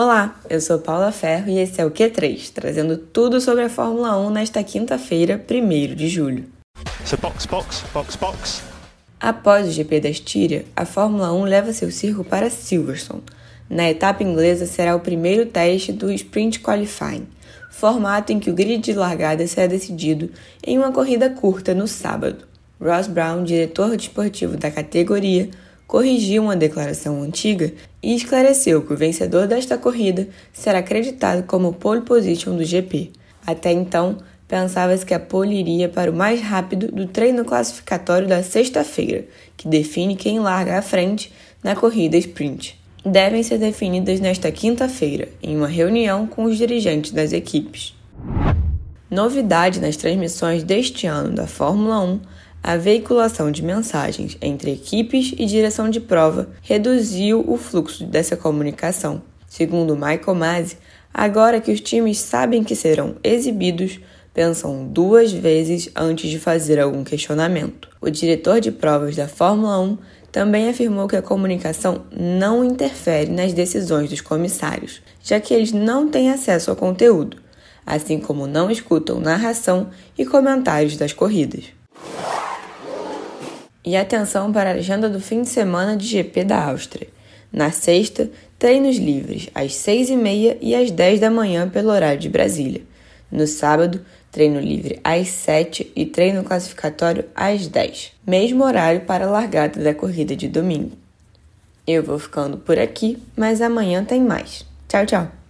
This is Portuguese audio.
Olá, eu sou Paula Ferro e esse é o Q3, trazendo tudo sobre a Fórmula 1 nesta quinta-feira, 1 de julho. So box, box, box, box. Após o GP da Estíria, a Fórmula 1 leva seu circo para Silverstone. Na etapa inglesa será o primeiro teste do Sprint Qualifying, formato em que o grid de largada será decidido em uma corrida curta no sábado. Ross Brown, diretor desportivo da categoria, corrigiu uma declaração antiga e esclareceu que o vencedor desta corrida será acreditado como pole position do GP. Até então, pensava-se que a pole iria para o mais rápido do treino classificatório da sexta-feira, que define quem larga à frente na corrida sprint. Devem ser definidas nesta quinta-feira, em uma reunião com os dirigentes das equipes. Novidade nas transmissões deste ano da Fórmula 1 a veiculação de mensagens entre equipes e direção de prova reduziu o fluxo dessa comunicação. Segundo Michael Masi, agora que os times sabem que serão exibidos, pensam duas vezes antes de fazer algum questionamento. O diretor de provas da Fórmula 1 também afirmou que a comunicação não interfere nas decisões dos comissários, já que eles não têm acesso ao conteúdo, assim como não escutam narração e comentários das corridas. E atenção para a agenda do fim de semana de GP da Áustria. Na sexta, treinos livres às 6h30 e às 10 da manhã pelo horário de Brasília. No sábado, treino livre às 7 e treino classificatório às 10. Mesmo horário para a largada da corrida de domingo. Eu vou ficando por aqui, mas amanhã tem mais. Tchau, tchau!